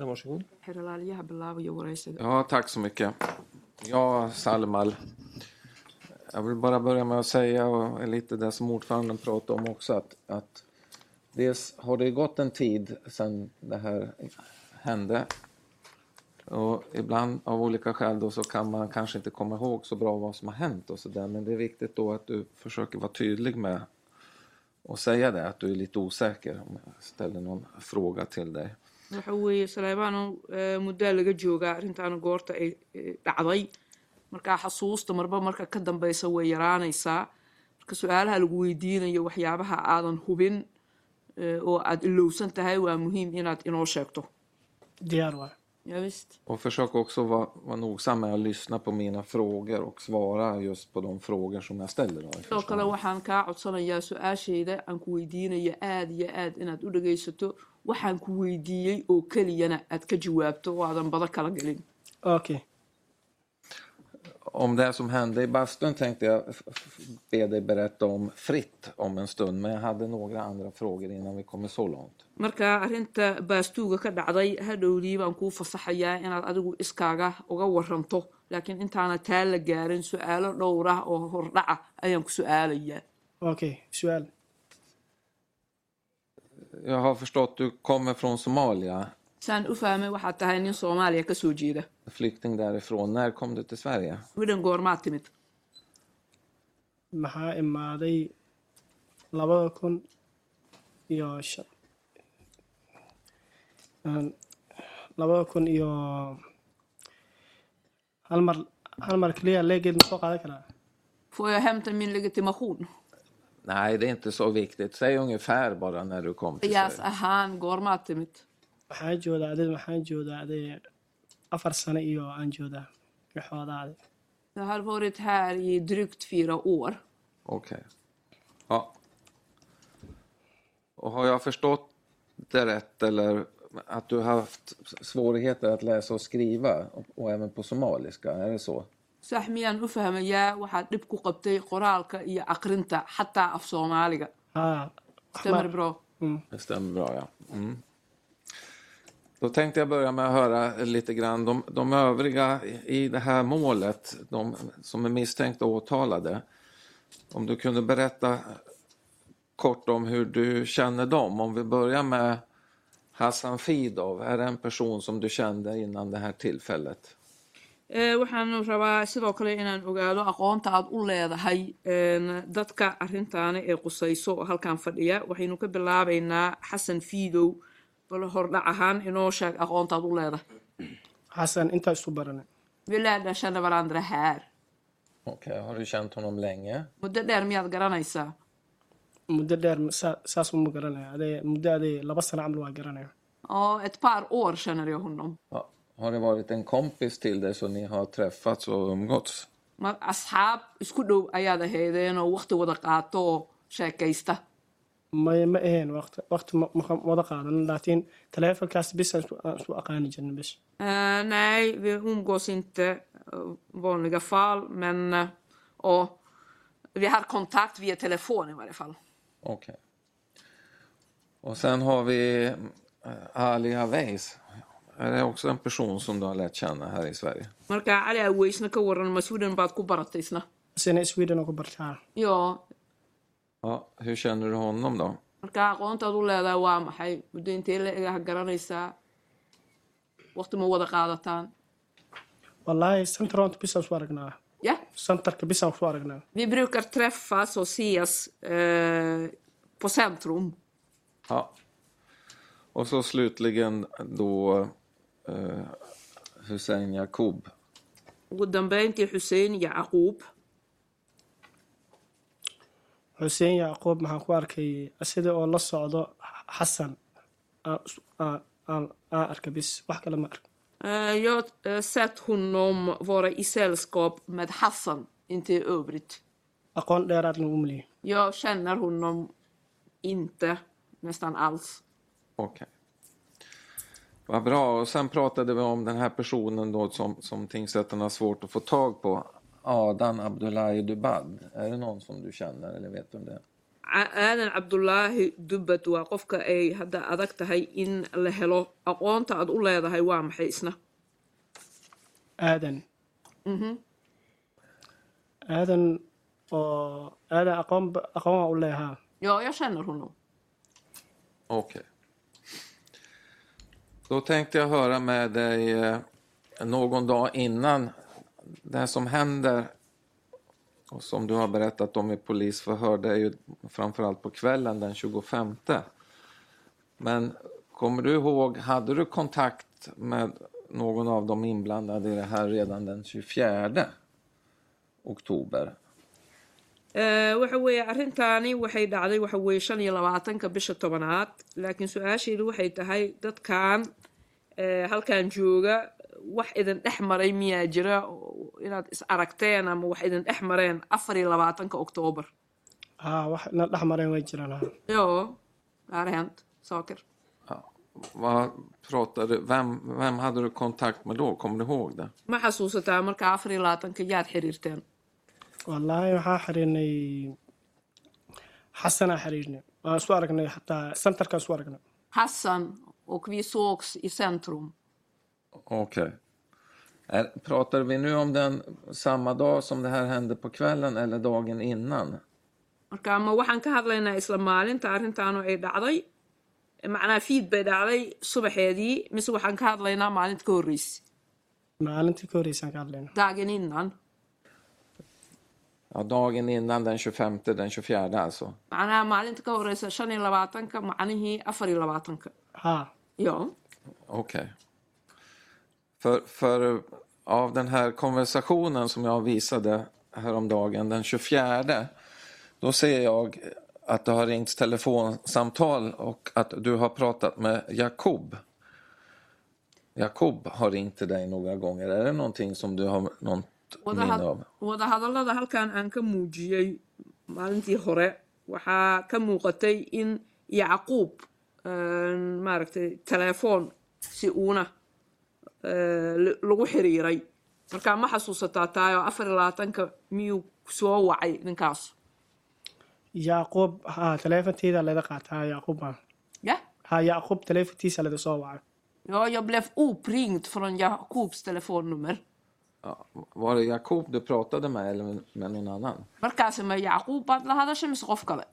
Eda, varsågod. Ja, tack så mycket. Ja, Salmal. Jag vill bara börja med att säga, och lite det som ordföranden pratade om också, att, att dels har det gått en tid sedan det här hände. Och ibland av olika skäl då så kan man kanske inte komma ihåg så bra vad som har hänt och sådär. Men det är viktigt då att du försöker vara tydlig med och säga det, att du är lite osäker om jag ställer någon fråga till dig. Waxa weeye saleebaano muddaa laga joogaa arrintaana goorta ay eh, dhacday. Markaa xasuusta marba marka ka dambeysa way yaraanaysaa marka su'aalaha lagu weydiinayo waxyaabaha aadan hubin eh, oo aad ilowsan tahay waa muhiim inaad inoo sheegto. Diyaar waay Ja, visst. Och försök också vara, vara nogsam med att lyssna på mina frågor och svara just på de frågor som jag ställer. Sidoo första kale hand. waxaan kaa codsanayaa su-aashayda aan ku weydiinayo aada iyo aad inaad u dhagaysato waxaan ku weydiiyey oo keliyana aad ka jawaabto oo aadan bado kala gelin okay Om det som hände i bastun tänkte jag be dig berätta om fritt om en stund. Men jag hade några andra frågor innan vi kommer så långt. marka arrinta baastuuga ka dhacday hadhowdii baan kuu fasaxayaa inaad adigu iskaaga uga waranto laakiin intaana taa la gaarin su-aalo dhowr ah oo hordhaca ayaan ku su-aalayaa okay su-aal Jag har förstått du kommer från Somalia. Saan u fahmay waxaad tahay nin soomaaliya ka soo jeeda Flykting därifrån. När kom du till Sverige? widan goormaad timid maxaa imaaday labada kun iyo shan labada kun iyo hal mar hal mar keliya leegeed ma soo qaadan karaa får jag hämta min legitimation Nej, det är inte så viktigt. Säg ungefär bara när du kom till Sverige. ahaan goormaad timid waxaan joodaa aday waxaan joodaa aday afar sano iyo aan joodaa waxoodaa aday jag har varit här i drygt fyra år Okej. Ja. Och har jag förstått det rätt eller att du har haft svårigheter att läsa och skriva och, och även på somaliska, är det så? sax miyaan u fahmayaa waxaad dhib ku qabtay qoraalka iyo aqrinta xataa af soomaaliga haa stämmer bra Det stämmer bra, ja. Mm. Då tänkte jag börja med att höra lite grann de, de övriga i det här målet, de som är misstänkta och åtalade. Om du kunde berätta kort om hur du känner dem. Om vi börjar med Hassan Fidov, är det en person som du kände innan det här tillfället? Eh, waxaan rabaa sidoo kale inaan ogaado aqoonta aad u leedahay dadka arrintaani ee qusayso halkan fadhiya waxaynu ka bilaabaynaa xasan fiidow bal hordhac ahaan inoo sheeg aqoonta aad u leedahay xasan intaa isu baranay vi lärde känna varandra här. Okej, har du känt honom länge? muddo dheer miyaad garanaysaa muddo dheer saa- saas uma garanaya aday muddo aday laba sano camal waa garanaya ja. Ett par år känner jag honom. Ja. Har det varit en kompis till dig så ni har träffats och umgåtts? ma asxaab isku dhow ayaad ahaydeen oo waqti wada qaato oo sheekaysta may ma ahayn waqti waqti ma ma wada qaadan laakiin taleefonkaas bis aan isu aqaani jirnay bis Eh, nej, vi umgås inte uh, vanliga fall, men eh, och vi har kontakt via telefon i varje fall. Okej. Och sen har vi eh, Ali Haveis. Är det också en person som du har lärt känna här i Sverige? marka cali aweysna ka waran ma sweden baad ku barataysna isina sweden oo ku bartaa ja Ja, hur känner du honom då? marka aqoontaad u leedahay waa maxay muddo intee la egaha garanaysaa waqti ma wada qaadataan wallaahi centront bis aan isu aragnaa ja. Centerka bis aan isu aragnaa vi brukar träffas och ses eh, på centrum. Ja. Och så slutligen då eh, Hussein ugu dambeyntii xuseen yacquub xuseen yacquub maxaan ku arkay sida oo la socdo xasan is- aan- aan aan arka bis wax kale ma arka Eh, Jag eh, sett honom vara i sällskap med Hassan, inte i övrigt. aqoon Jag känner honom inte nästan alls. Okej. Vad bra. Och sen pratade vi om den här personen då som, som tingsrätten har svårt att få tag på. Adan Abdullahi Dubad. Är det någon som du känner eller vet vem det aadan cabdulaahi dubbad waa qofka ay hadda adag tahay in la helo. Aqoonta aad u leedahay waa maxay isna? Aadan aadan oo aadan aqoon aqoon waa u leehaa. Ja jag känner honom Okej. Då tänkte jag höra med dig eh, någon dag innan det här som händer och som du har berättat om i polisförhör, det är ju framförallt på kvällen den 25. Men kommer du ihåg, hade du kontakt med någon av de inblandade i det här redan den 24 oktober? Eh, waxa weeye arrintaani waxay dhacday waxa weeye shan iyo labaatanka bisha tobanaad laakiin su-aasheedu waxay tahay dadkan eh, halkan jooga wax idin dhex maray miyaa jira inaad is aragteen ama wax idin dhex mareen afar iyo labaatanka oktoobar haa wax na dhex mareen way jiraan ja det har hänt saker. Vad pratade, vem, vem hade du kontakt med då? Kommer du ihåg det? ma xasuusataa marka afar iyo labaatanka yaad xiriirteen wallaahi waxaa xiriirnay xasanaa xiriirnay waan isu aragnay xataa centerkaan isu aragnay Hassan och vi sågs i centrum Okej. Är- Pratar vi nu om den samma dag som det här hände på kvällen eller dagen innan? marka ma waxaan ka hadlaynaa isla maalinta arrintaanu ay dhacday macnaa fiid bay dhacday subaxeedii mise waxaan ka hadlaynaa maalinta ka horreysay maalintii ka horreysaan ka hadlayna dagen innan Ja, dagen innan den 25, den 24 alltså. macnaha maalinta ka horeysa shan iyo labaatanka macnihii afar iyo labaatanka haa ja Okej. För, för av den här konversationen som jag visade häromdagen, den 24, då ser jag att det har ringts telefonsamtal och att du har pratat med Jakob. Jakob har ringt till dig några gånger. Är det någonting som du har något minne av? wadahadallada halkan aan ka muujiyey maalintii hore waxaa ka muuqatay in een, maaragtay telefoon si uuna lagu xiriiray. Marka ma xasuusataa taayoo afar iyo labaatanka miyuu soo wacay ninkaas? Yacquub haa taleefanteeda laga qaataa yacquub haa ja haa yacquub taleefantiisa laga soo wacay. Ja jag blev uppringd från Jakobs telefonnummer Ja, var det Jakob du pratade med eller med- med någon annan? markaasi ma yacquub baad la hadashay mise qof kale?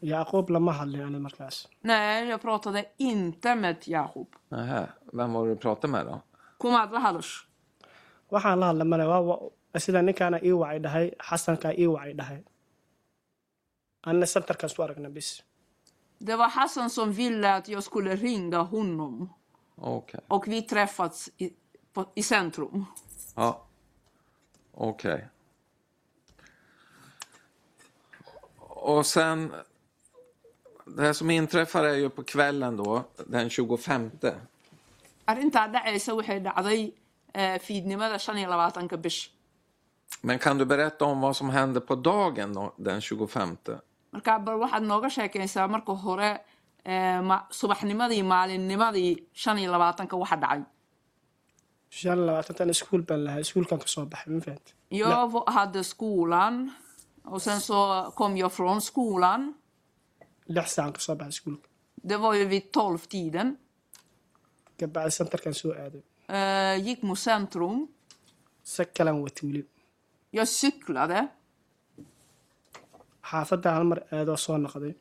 Yacquub lama hadlin ani markaas. Nej jag pratade inte med Jakob Nähä, vem var det du pratade med då? Kumaad la hadash waxaan la hadla male sida ninkaana ii wacay dhahay xasankaa ii wacay dhahay anna centerkaan isu aragna bis Det var Hassan som ville att jag skulle ringa honom. Okej. Och vi träffats i, på, i centrum. Ja. Okej. Och sen... Det som inträffar är ju på kvällen då, den 25. Arrintaa dhacaysa waxay dhacday eh, fiidnimada shan iyo labaatanka bish. Men kan du berätta om vad som hände på dagen den 25? marka bal waxaad nooga sheekaysaa marka hore eh, ma, subaxnimadii maalinnimadii shan iyo labaatanka waxa dhacay. Shan labaatantan iskuul baan lahaa iskuulkan ka soo baxay ma fahamti jag hade skolan och sen så kom jag från skolan lix saacan ka soo baxay iskuulka. Det var ju vid tolvtiden kabacdi centerkaan soo aaday. Eh, gick mot centrum se kalan wati weli jag cyklade xaafadda hal mar aadoo soo noqday.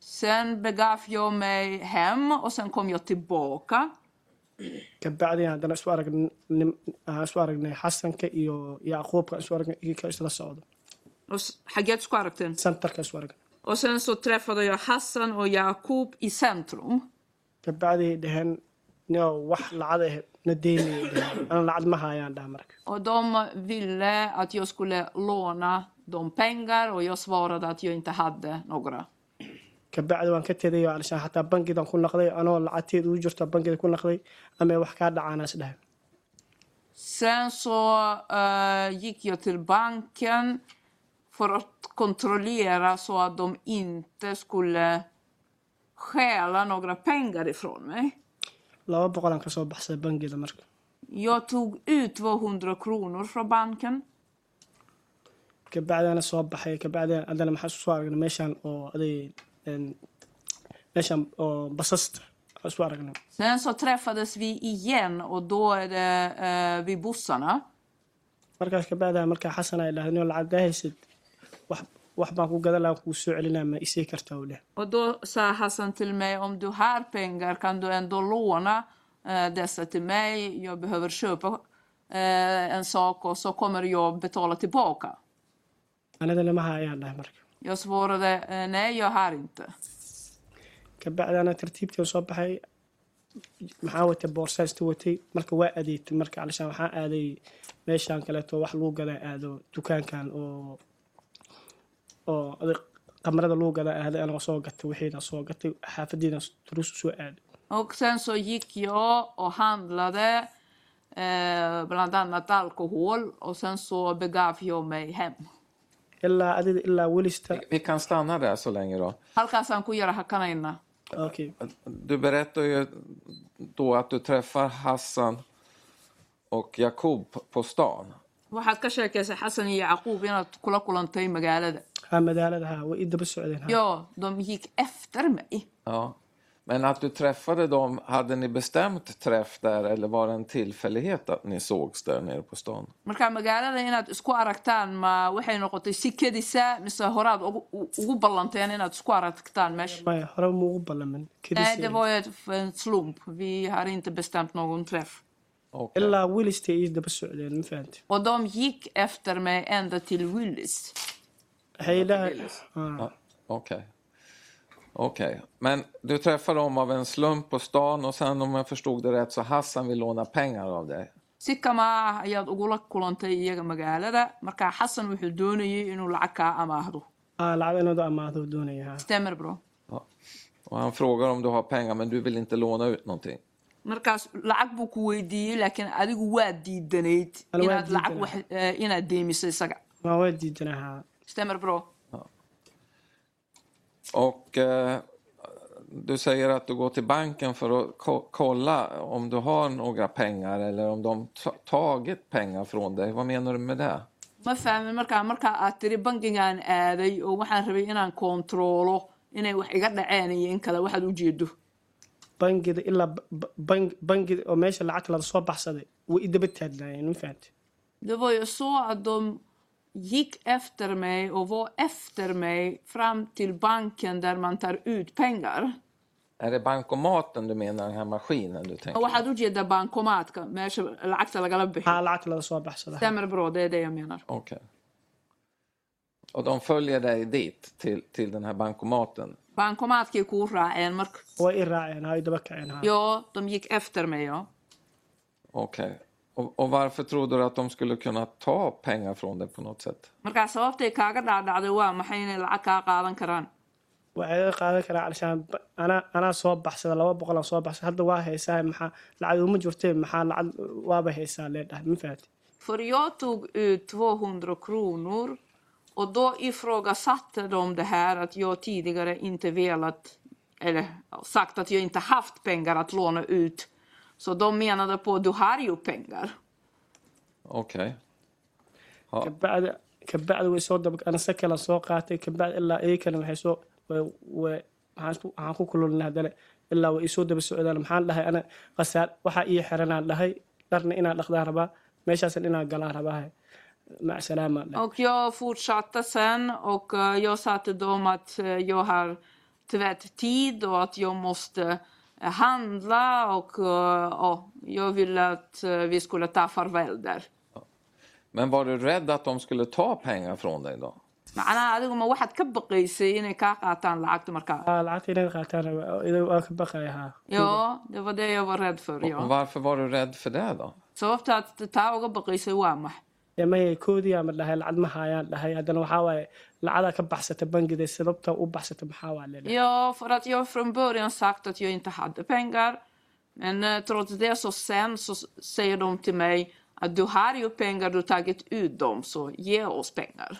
Sen begav jag mig hem och sen kom jag tillbaka. kabacdi haddana isu aragnay nim- aan isu aragnay xasanka iyo yacquubka isu aragnay ka isla socdo. S- Haget Skarkten. centerka isu aragnay Och sen så träffade jag Hassan och Jakob i centrum. kabacdi dhaheen wax lacad na deynaya dhaheen ana lacad ma hayaan dhaha marka Och de ville att jag skulle låna dem pengar och jag svarade att jag inte hade några. kabacdi waan ka teday oo xataa bangidan ku naqday anoo lacagteed ugu jirto bangida ku naqday ama wax kaa dhacaanaas dhahay Sen så eh, gick jag till banken för att kontrollera så att de inte skulle stjäla några pengar ifrån mig. Laba boqolaan ka soo baxsay bangida marka Jag tog ut 200 kronor från banken. kabacdana soo baxay kabacdina haddana maxaa isku soo aragnay meeshaan oo aday meeshaan oo basasta isku aragnay Sen så träffades vi igen och då är det eh, vid bussarna. markaas kabacda markaa xasan ay dhahdeen oo lacag haysid wax wax baan ku gadan lahaa kuu soo celinaa ma isii kartaa uu leh Och då sa Hassan till mig, om du har pengar kan du ändå låna eh, dessa till mig. Jag behöver köpa eh, en sak och så kommer jag betala tillbaka. anada lama hayaan dhahay marka Jag svarade, eh, nej jag har inte. kabacdana tartiibtii soo baxay maxaa watay boorsaasta watay marka waa adeegtay marka alishaan waxaa aaday meeshaan kaleeto wax lagu gadaa aado dukaankan oo oo aday qamarada lagu gadaa aaday anagoo soo gatay wixiina soo gatay xaafadiina turus soo aaday Och sen så gick jag och handlade eh, bland annat alkohol och sen så begav jag mig hem. ilaa adida ilaa welista Vi kan stanna där så länge då. halkaasaan ku yara hakanayna okay Du berättar ju då att du träffar Hassan och Jakub på- på stan. waxaad ka sheekaysay xasan iyo yacquub inaad kula kulantay magaalada haa way ii daba socdeen haa ja de gick efter mig. Ja. Men att du träffade dem, hade ni bestämt träff där eller var det en tillfällighet att ni sågs där nere på stan? marka magaalada inaad isku aragtaan ma waxay noqotay si kedisa mise horaad ugu- ugu ballanteen inaad isku aragtaan meesha hore muugu ballamin nej det var ju en slump. Vi har inte bestämt någon träff. Okej. ilaa welistay ii daba socdeen ma fahanti och de gick efter mig ända till Willys haa Ja, Okej. Okej. Men du träffade dem av en slump på stan och sen om jag förstod det rätt så Hassan vill låna pengar av dig. si kama ah ayaad ugula kulantay iyaga magaalada marka xasan wuxuu doonayay inuu lacag kaa amaahdo stämmer bro. Ja. Och han frågar om du har pengar men du vill inte låna ut någonting. markaas lacag buu ku weydiiyey laakiin adigu waa diidanayd inaad lacag inaad deemiso isaga waa stämmer bro Och eh, du säger att du går till banken för att ko- kolla om du har några pengar eller om de ta- tagit pengar från dig. Vad menar du med det? ma fahmin markaa markaa aad tiri bangigaan aaday oo waxaan rabay inaan kontroolo inay wax iga dhaceen iyo in kale waxaad u jeedo bangida ilaa ba- ba- bang- bangida oo meesha lacagta laga soo baxsaday way i daba taagnaayeen ma fahanti Det var ju så att de gick efter mig och var efter mig fram till banken där man tar ut pengar. Är det bankomaten du menar, den här maskinen du tänker? haa. stämmer bro det är det jag menar Okej. Och de följer dig dit, till, till den här bankomaten? i kaceen haa ja de gick efter mig ja Okej. Och, och varför trodde du att de skulle kunna ta pengar från dig på något sätt? markaa sababtay kaaga dhaadhacday waa maxay inay lacag kaa qaadan karaan waxay iga qaadan karaa alishaan ba- anaa anaa soo baxsada laba boqolaan soo baxsada hadda waa haysaa maxaa lacag uma jirtee maxaa lacag waaba haysaa leedhahay ma fahanti För jag tog ut 200 kronor och då ifrågasatte de det här att jag tidigare inte velat eller sagt att jag inte haft pengar att låna ut. Så de menade på du har ju pengar. Okej. Way waxaan ku kululnay haddana ilaa way isoo daba socdaan maxaan dhahay ana qasaar waxaa ii xiranaan dhahay dharna inaan dhaqdaan rabaa meeshaasan inaan galaan rabaa mac salaamaan dhahay Och jag fortsatte sen och eh, jag sa till dem att eh, jag har tvärt tid och att jag måste handla och eh, ja, jag ville att eh, vi skulle ta farväl där. Men var du rädd att de skulle ta pengar från dig då? macnaha adigu ma waxaad ka baqaysay inay kaa qaataan lacagta markaa lacagta inay qaataan rabaa idan waa ka baqaya haa ja det var det jag var rädd för Och ja varför var du rädd för det då? sababta aad taa uga baqaysay waa max maya koodiyaa ma dhahay lacag ma haayaan dhahay haddana waxaa waaye lacadaa ka baxsata bangida sababta u baxsata maxaa waa leedhahay ja för att jag från början sagt att jag inte hade pengar. Men eh, trots det så sen så säger de till mig att du har ju pengar du har tagit ut dem så ge oss pengar.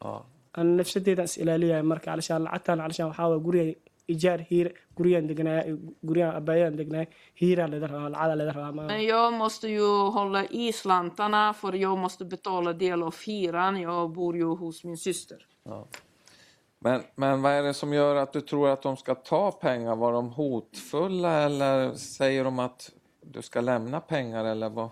Ja. ana nafsadeedaan is ilaaliyaya marka alishaan lacagtaan alishaan waxaa waye guriga ijaar hiir guryaan degnaa guryaan abaayaan degnaa hiiraa leda rabaa lacadaa leda rabaa ma Men jag måste ju hålla i slantarna för jag måste betala del av hyran. Jag bor ju hos min syster. Men, men vad är det som gör att du tror att de ska ta pengar? Var de hotfulla eller säger de att du ska lämna pengar eller vad?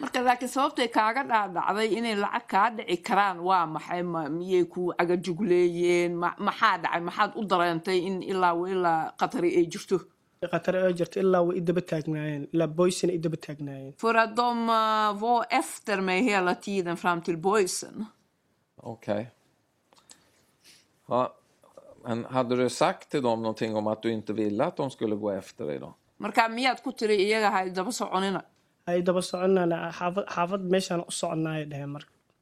Marka laakiin sababtay kaaga dhaadhacday inay lacag kaa dhici karaan. Waa maxay? Ma miyay ku agajugleeyeen ma- maxaa dhacay? Maxaad u dareentay in ilaa ilaa qatari ay jirto? Qatar oo jirta ilaa way idaba taagnaayeen. Ilaa boysina idaba taagnaayeen. För att de var efter mig hela tiden fram till boysen Okej. Ja, men hade du sagt till dem någonting om att du inte ville att de skulle gå efter dig då? marka miyaad ku tiri iyaga ha daba soconina ay daba soconana xaafad meeshaan u soconnaayay dheheen marka